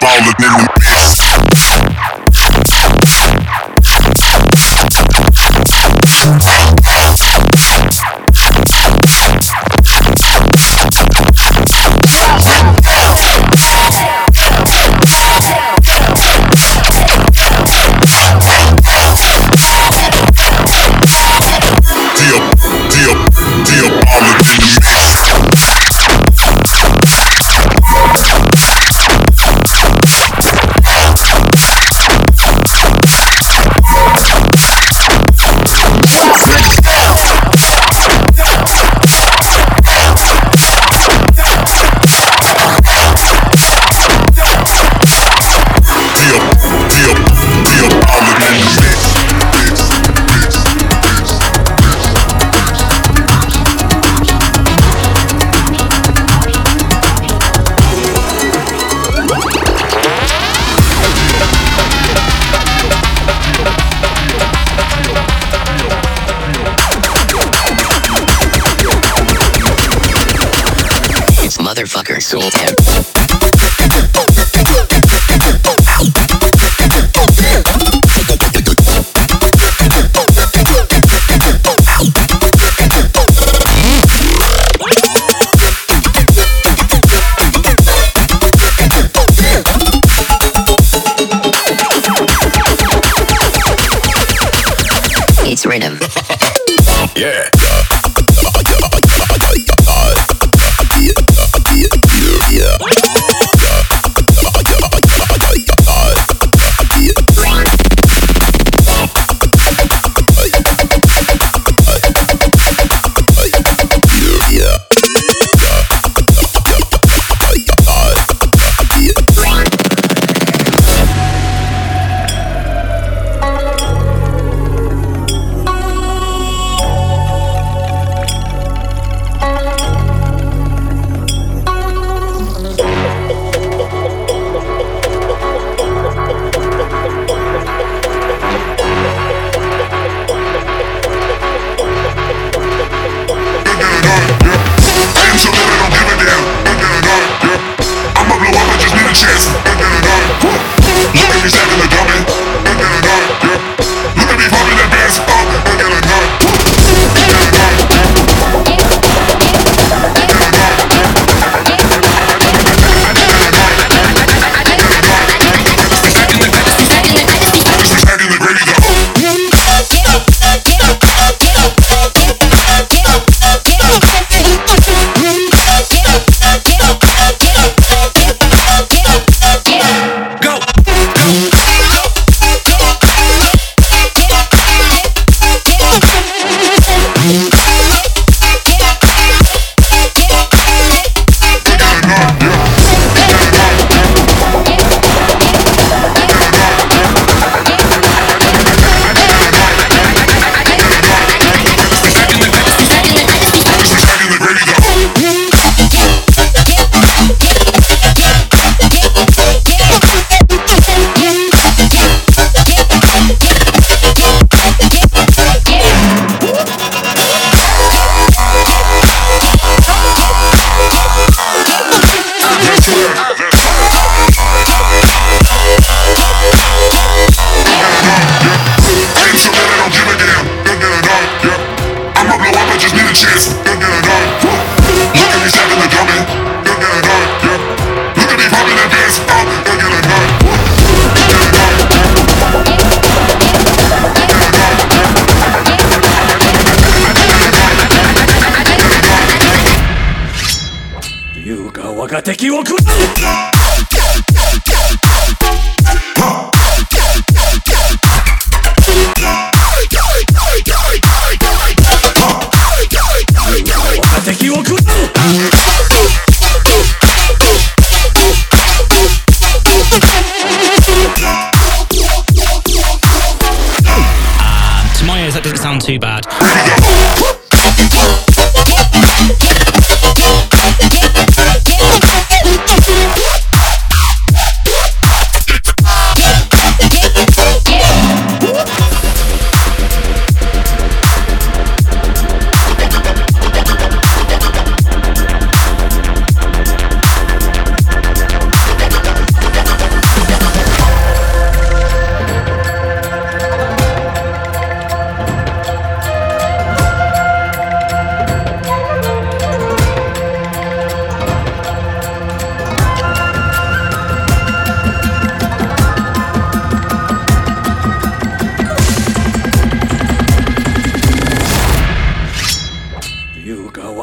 baller in the mix. Motherfucker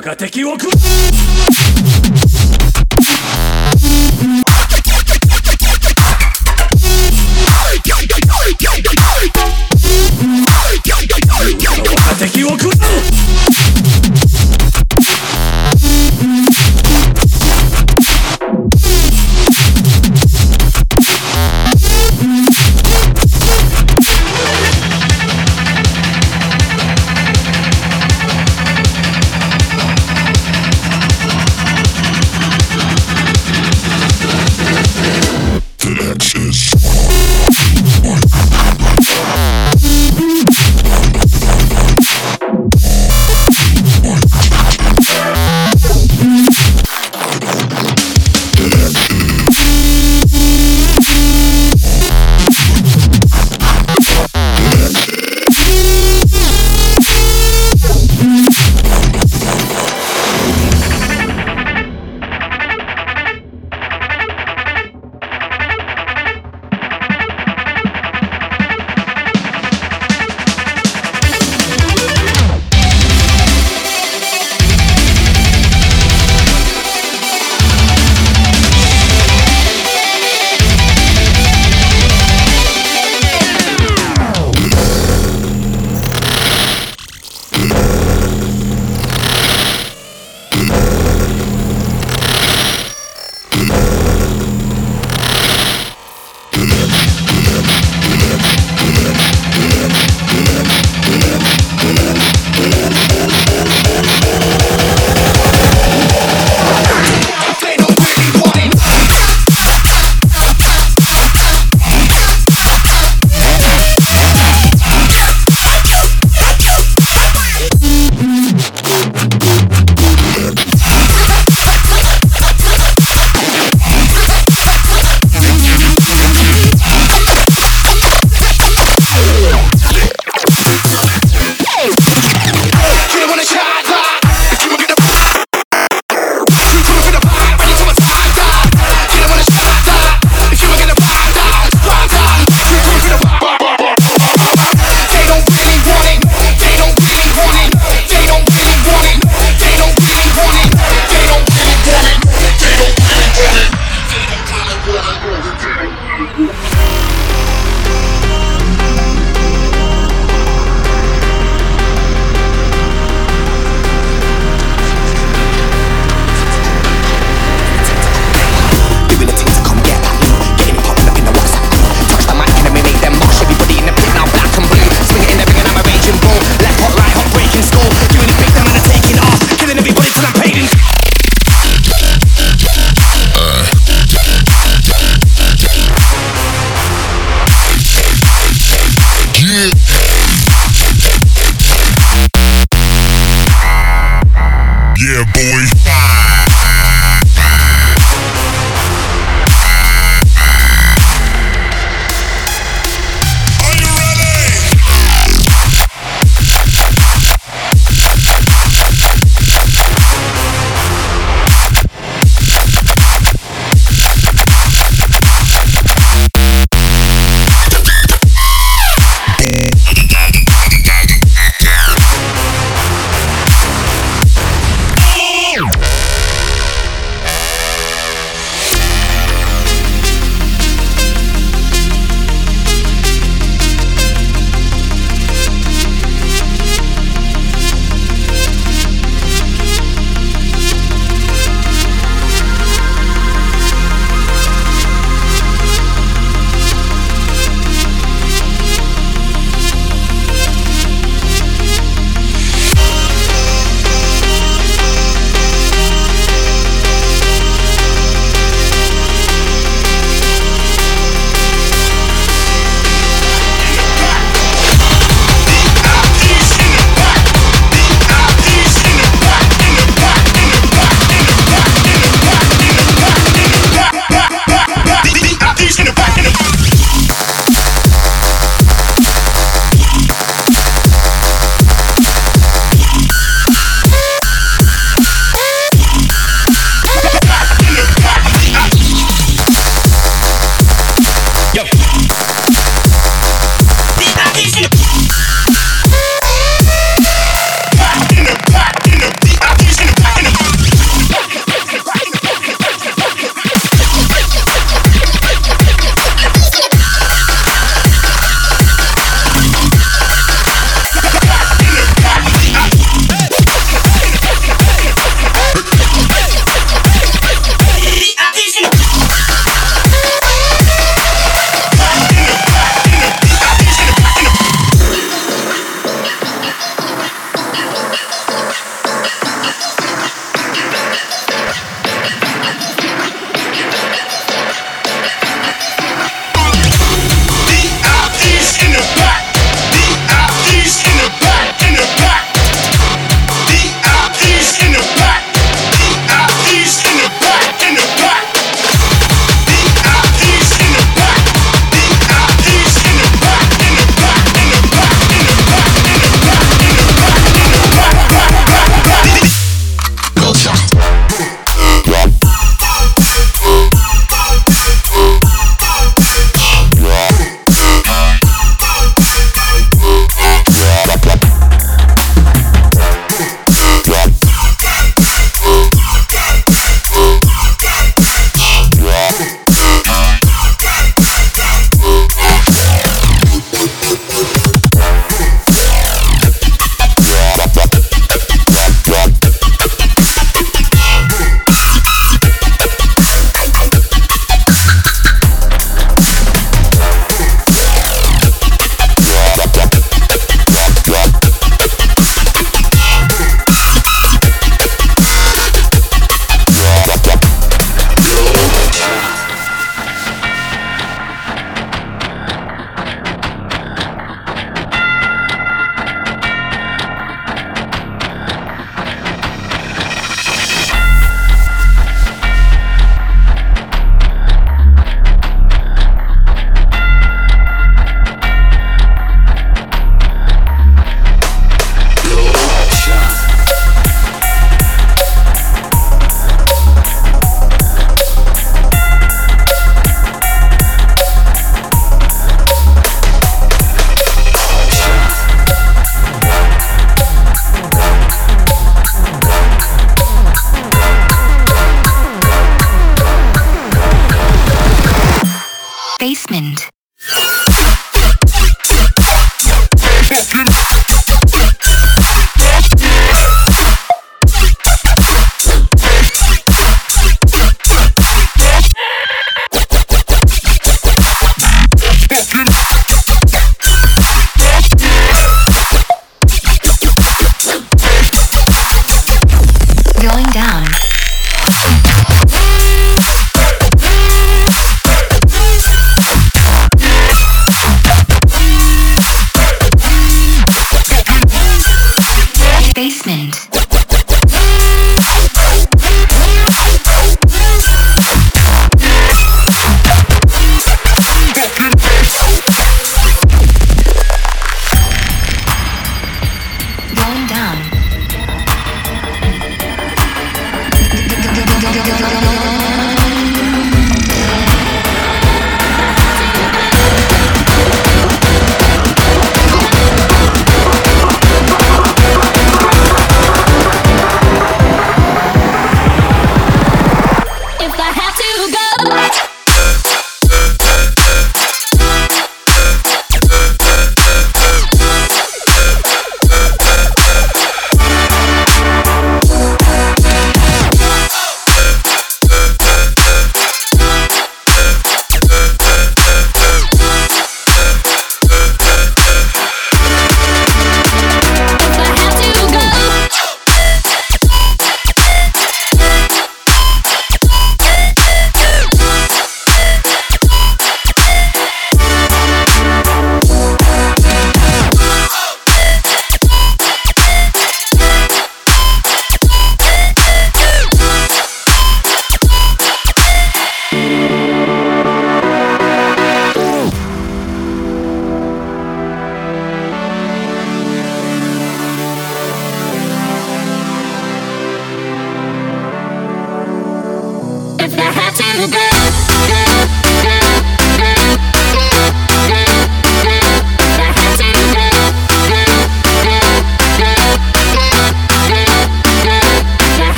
我が敵を食う。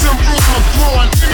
Throwing, give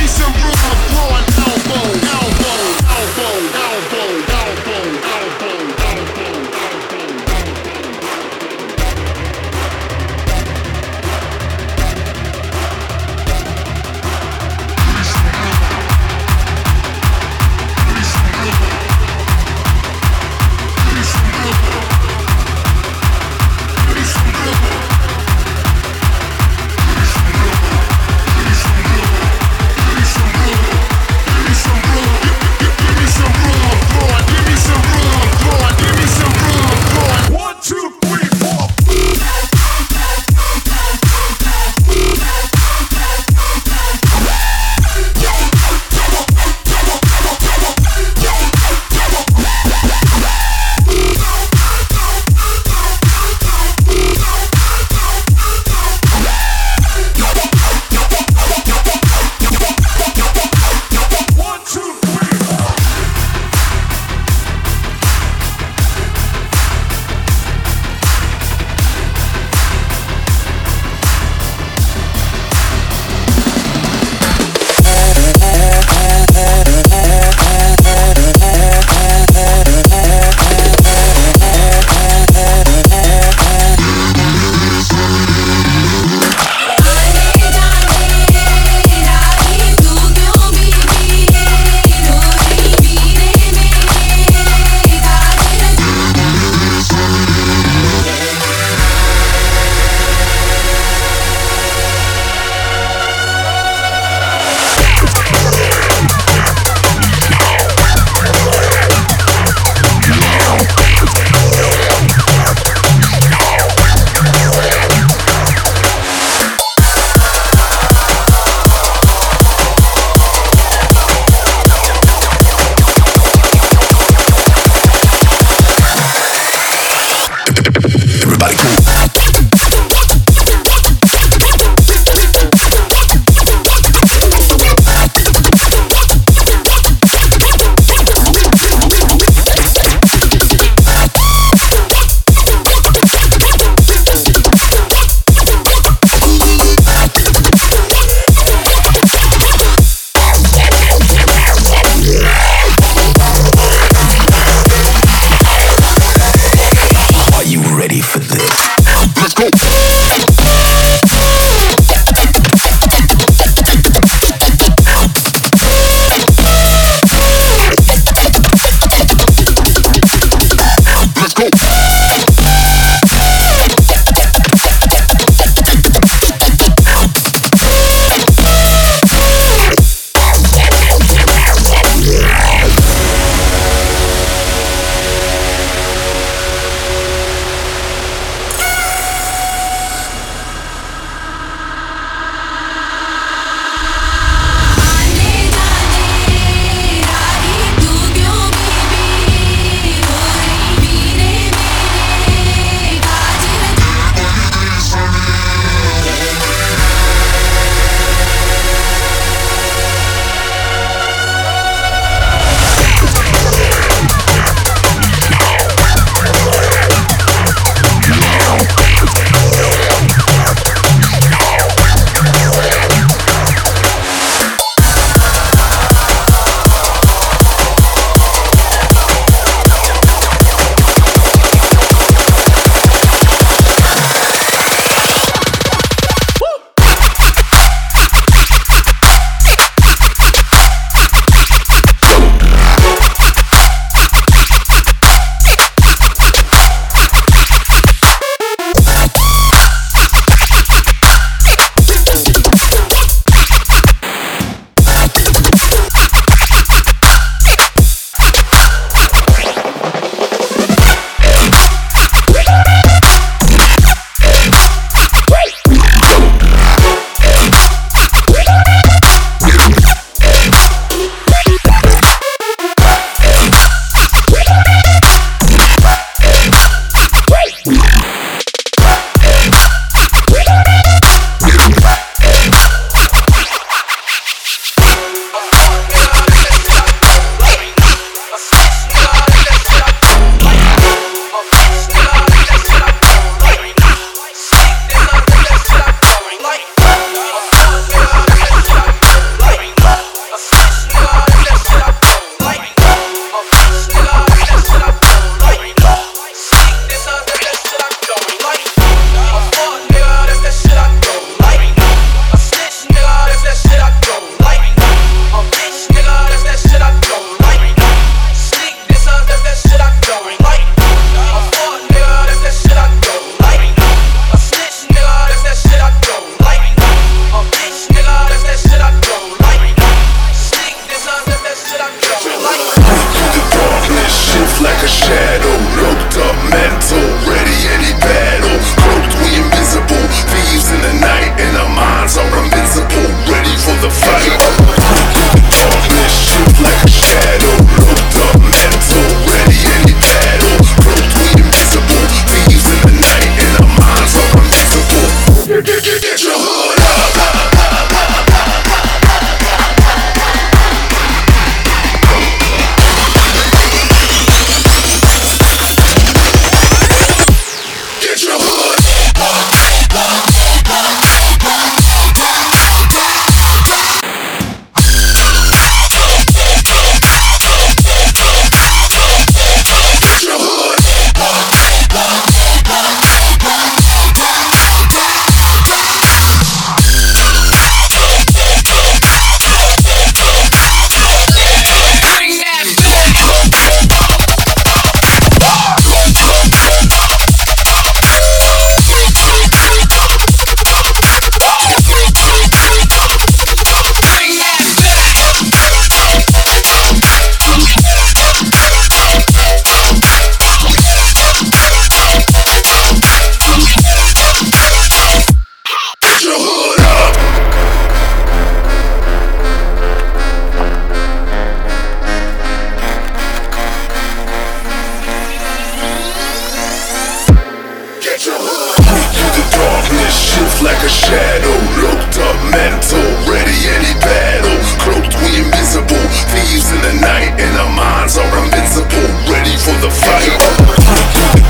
shift like a shadow. Looked up mental, ready any battle. Cloaked, we invisible. Thieves in the night, and our minds are invincible. Ready for the fight.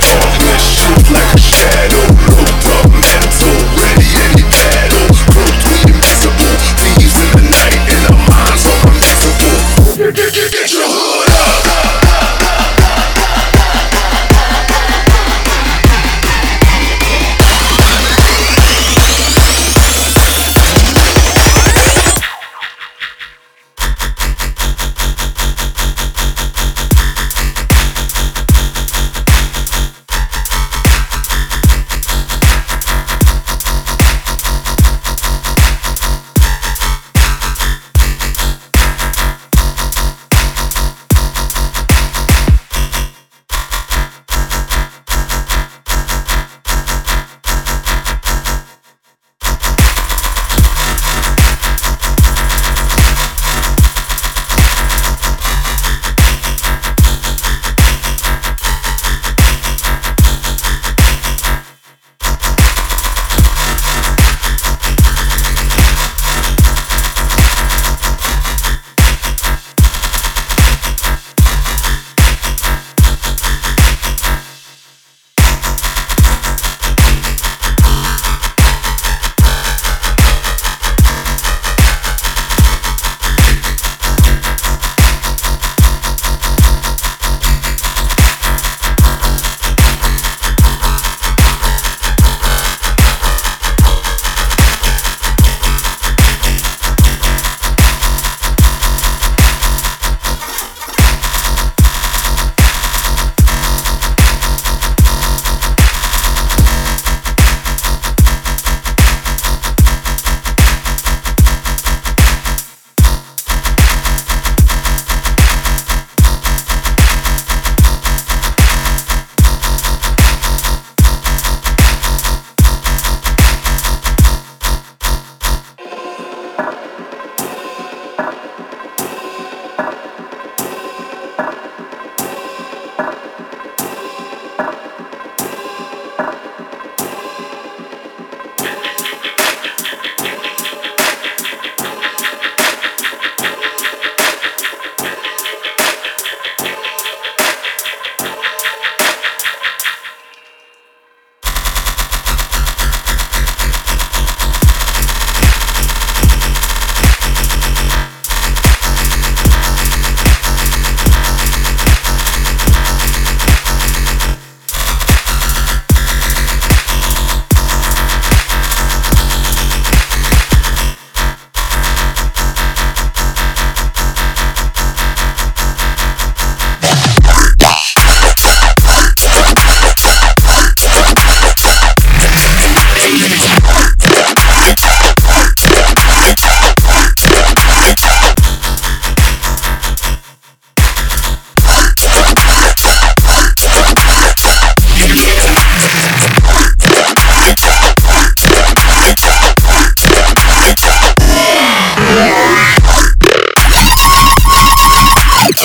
Darkness shift like a shadow. Looked up mental, ready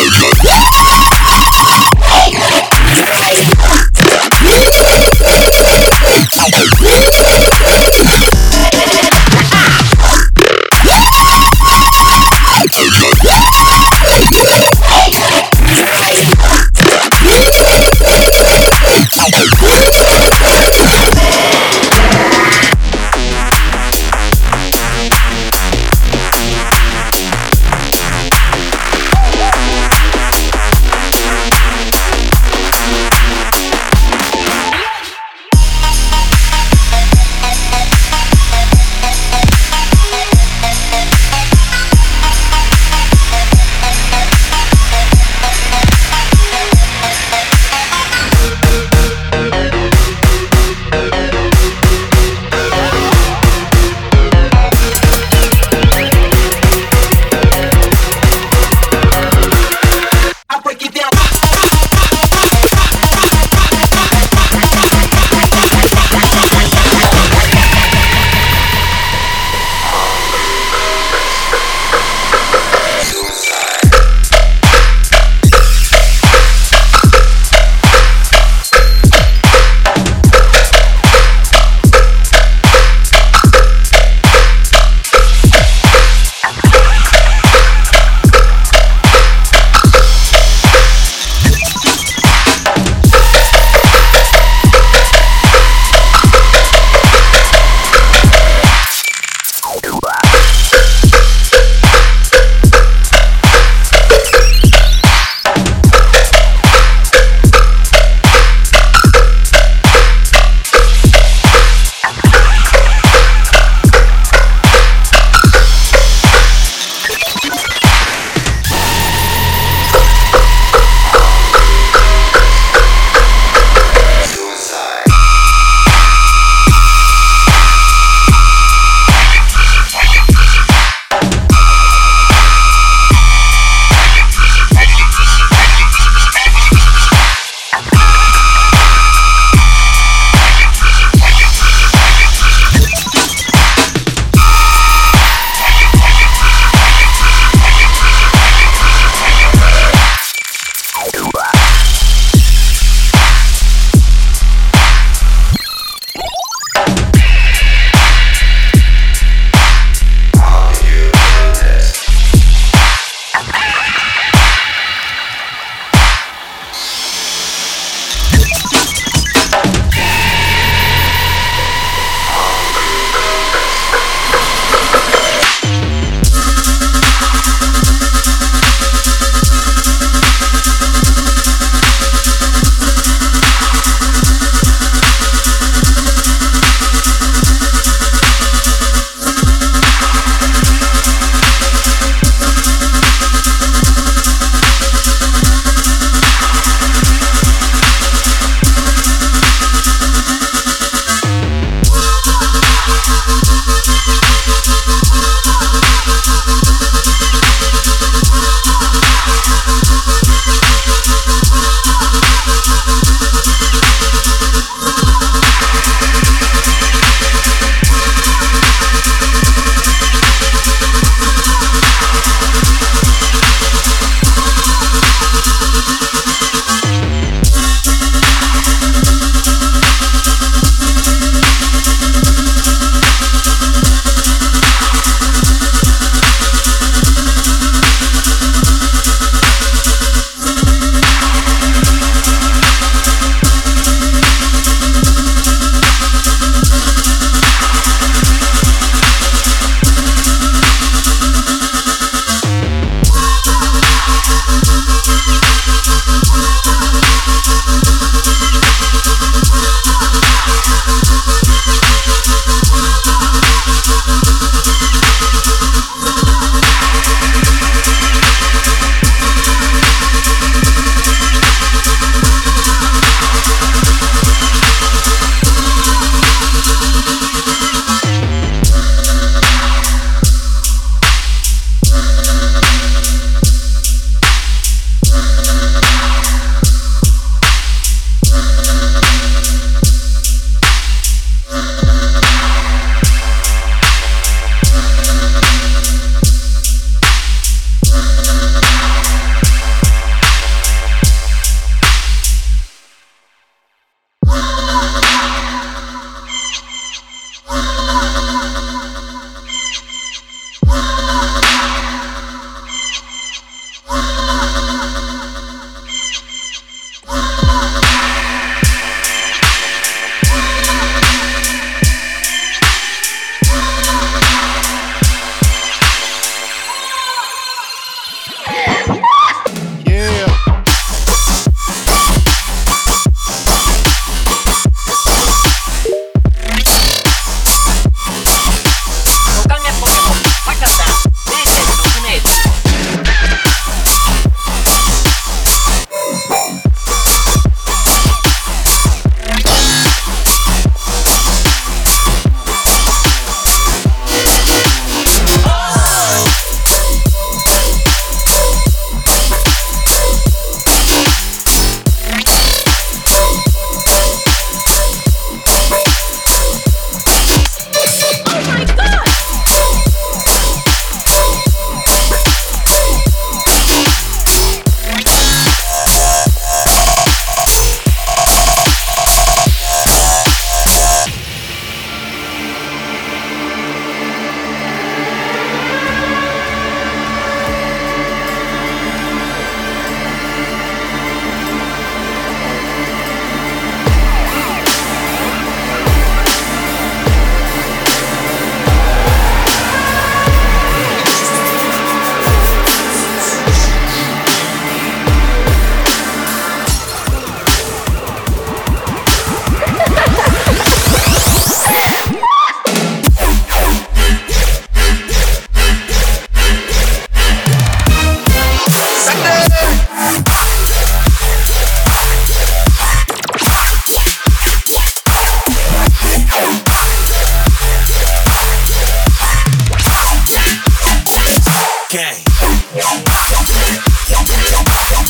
Culture.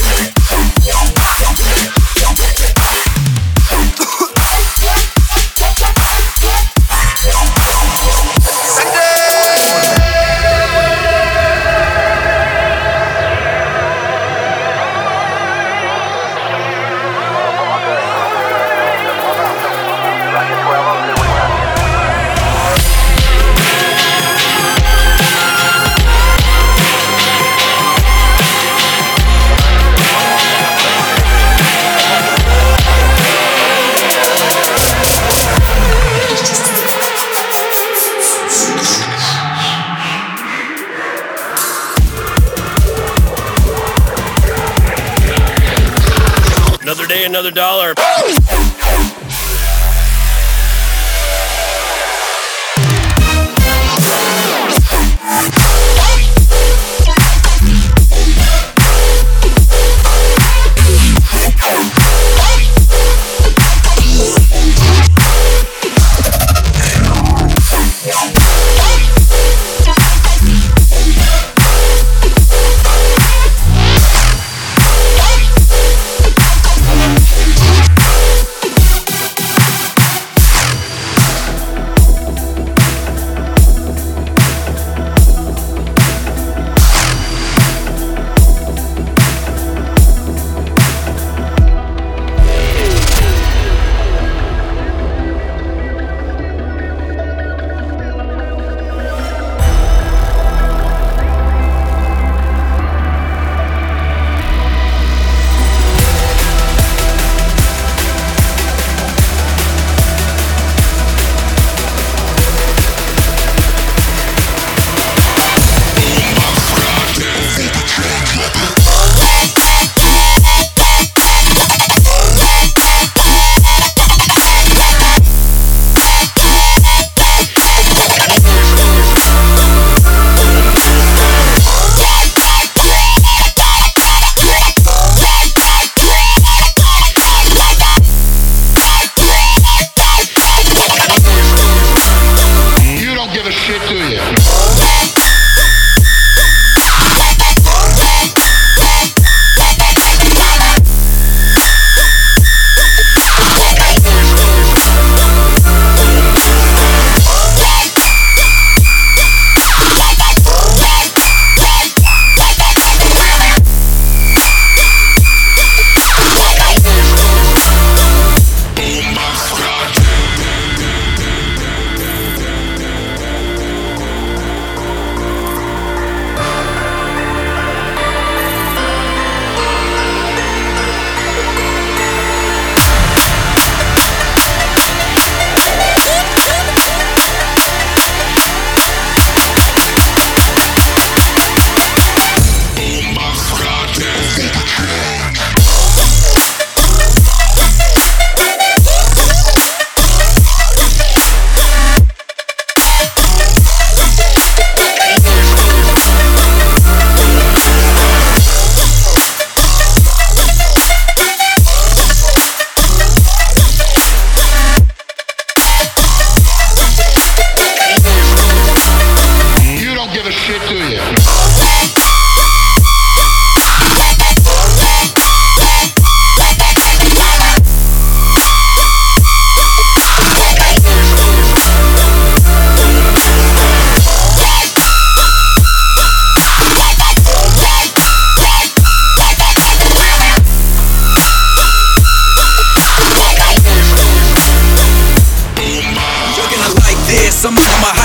Yeah.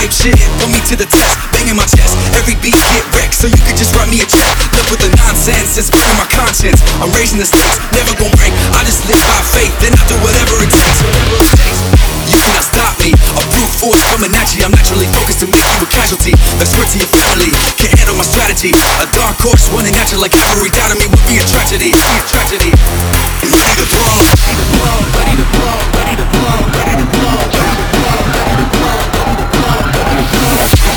Hype shit. Put me to the test, banging my chest. Every beat get wrecked, so you could just write me a check. Look with the nonsense, it's burning my conscience. I'm raising the stakes, never gon' break. I just live by faith, then I do whatever it takes. You cannot stop me. A brute force coming at you. I'm naturally focused to make you a casualty. That's word to your family. Can't handle my strategy. A dark horse running at you like cavalry. Doubting me would be a tragedy. Be a tragedy. Ready to brawl. You yeah.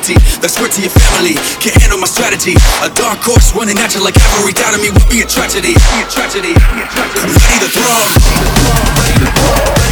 Casualty. That's word to your family. Can't handle my strategy. A dark horse running at you like every cavalry. Doubting me would be a tragedy. Be a tragedy. Be a tragedy. Ready to throw.